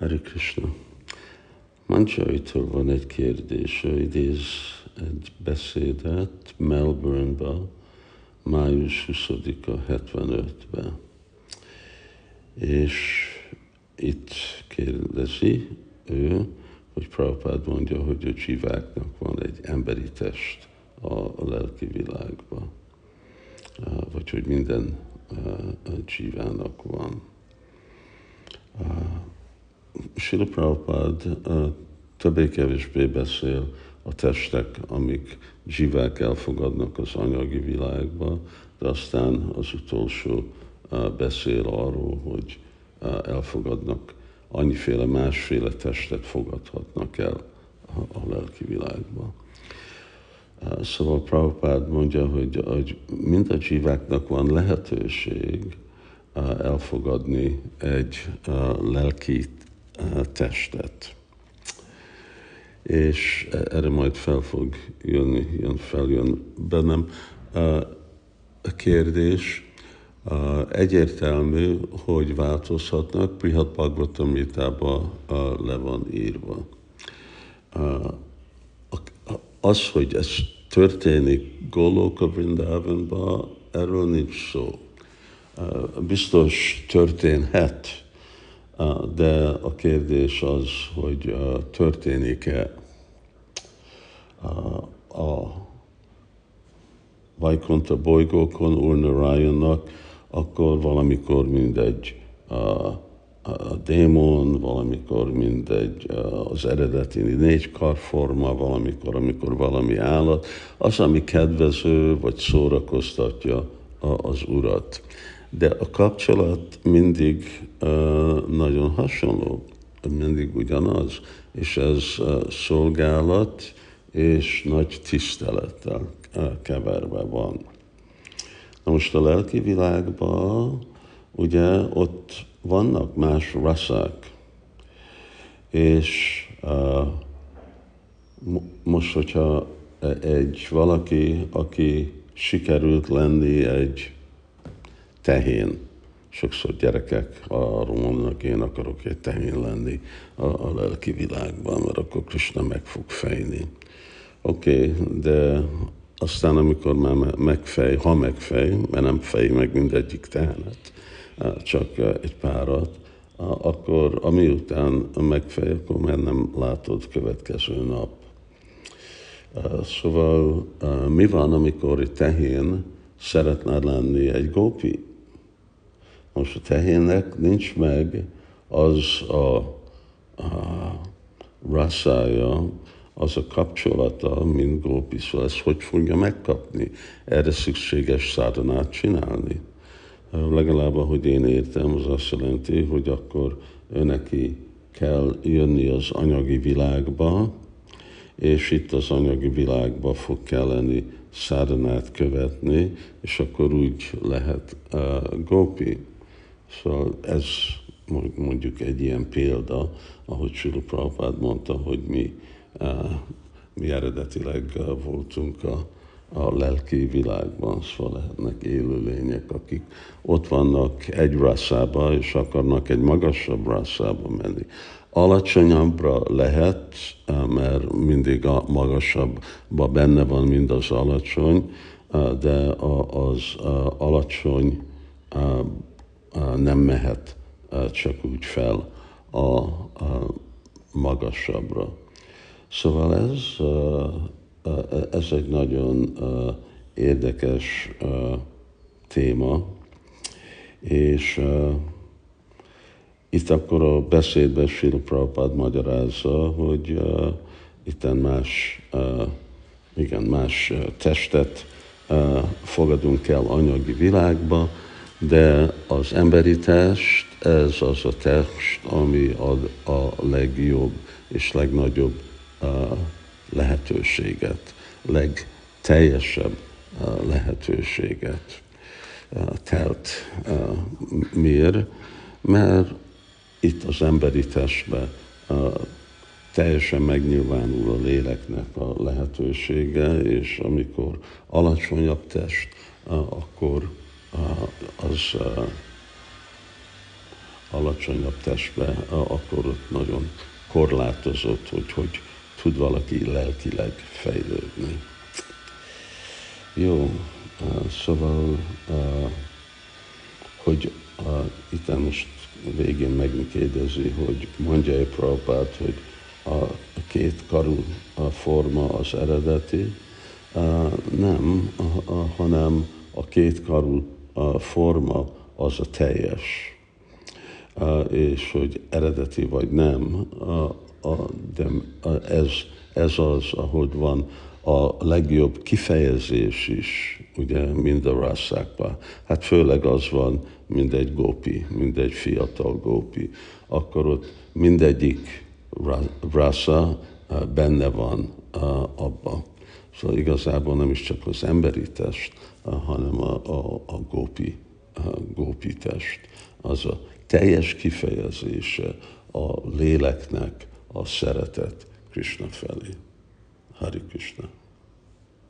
Hare Krishna. Mancsajtól van egy kérdés, ő idéz egy beszédet Melbourne-ba, május 20-a 75-ben. És itt kérdezi ő, hogy Prabhupád mondja, hogy a csiváknak van egy emberi test a lelki világban, vagy hogy minden csivának van. Sila Prabhupád többé-kevésbé beszél a testek, amik zsivák elfogadnak az anyagi világba, de aztán az utolsó beszél arról, hogy elfogadnak, annyiféle másféle testet fogadhatnak el a lelki világba. Szóval Prabhupád mondja, hogy, hogy mind a zsiváknak van lehetőség elfogadni egy lelki testet. És erre majd fel fog jönni, jön, feljön bennem a kérdés. Egyértelmű, hogy változhatnak, Prihat Bhagavatamritában le van írva. Az, hogy ez történik Goloka Vrindavanban, erről nincs szó. Biztos történhet, de a kérdés az, hogy történik-e a Vajkonta bolygókon Úr Narayannak, akkor valamikor mindegy a, démon, valamikor mindegy az eredeti négy karforma, valamikor, amikor valami állat, az, ami kedvező vagy szórakoztatja az urat de a kapcsolat mindig nagyon hasonló, mindig ugyanaz, és ez szolgálat és nagy tisztelettel keverve van. Na most a lelki világban ugye ott vannak más rasszák, és most, hogyha egy valaki, aki sikerült lenni egy tehén. Sokszor gyerekek arról mondanak, én akarok egy tehén lenni a, a lelki világban, mert akkor Krishna meg fog fejni. Oké, okay, de aztán, amikor már megfej, ha megfej, mert nem fej meg mindegyik tehenet, csak egy párat, akkor ami után megfej, akkor már nem látod következő nap. Szóval mi van, amikor egy tehén szeretne lenni egy gópi? Most a tehénnek nincs meg az a, a rasszája, az a kapcsolata, mint gópi, szóval ezt hogy fogja megkapni? Erre szükséges szádonát csinálni. Legalább, ahogy én értem, az azt jelenti, hogy akkor neki kell jönni az anyagi világba, és itt az anyagi világba fog kelleni szádonát követni, és akkor úgy lehet uh, gópi. Szóval ez mondjuk egy ilyen példa, ahogy Sula Prabhupád mondta, hogy mi, eh, mi eredetileg eh, voltunk a, a lelki világban, szóval lehetnek élőlények, akik ott vannak egy rasszába, és akarnak egy magasabb rasszába menni. Alacsonyabbra lehet, eh, mert mindig a magasabbba benne van, mind az alacsony, de az alacsony nem mehet csak úgy fel a, a magasabbra. Szóval ez, ez egy nagyon érdekes téma, és itt akkor a beszédben Prabhupád magyarázza, hogy itten más, igen, más testet fogadunk el anyagi világba, de az emberi test, ez az a test, ami ad a legjobb és legnagyobb lehetőséget, legteljesebb lehetőséget uh, telt. Miért? Mert itt az emberi testben uh, teljesen megnyilvánul a léleknek a lehetősége, és amikor alacsonyabb test, akkor az alacsonyabb testbe, akkor ott nagyon korlátozott, hogy hogy tud valaki lelkileg fejlődni. Jó, szóval, hogy itt most végén megkérdezi, hogy mondja-e Prabhupát, hogy a két karú forma az eredeti, nem, hanem a két karú forma az a teljes. És hogy eredeti vagy nem, de ez, ez az, ahogy van a legjobb kifejezés is, ugye, mind a rasszákban. Hát főleg az van, mint egy gópi, mint egy fiatal gópi. Akkor ott mindegyik rasa benne van abban. Szóval igazából nem is csak az emberi test, hanem a, a, a gópi, a gópi test. Az a teljes kifejezése a léleknek a szeretet Krishna felé. Hari Krishna.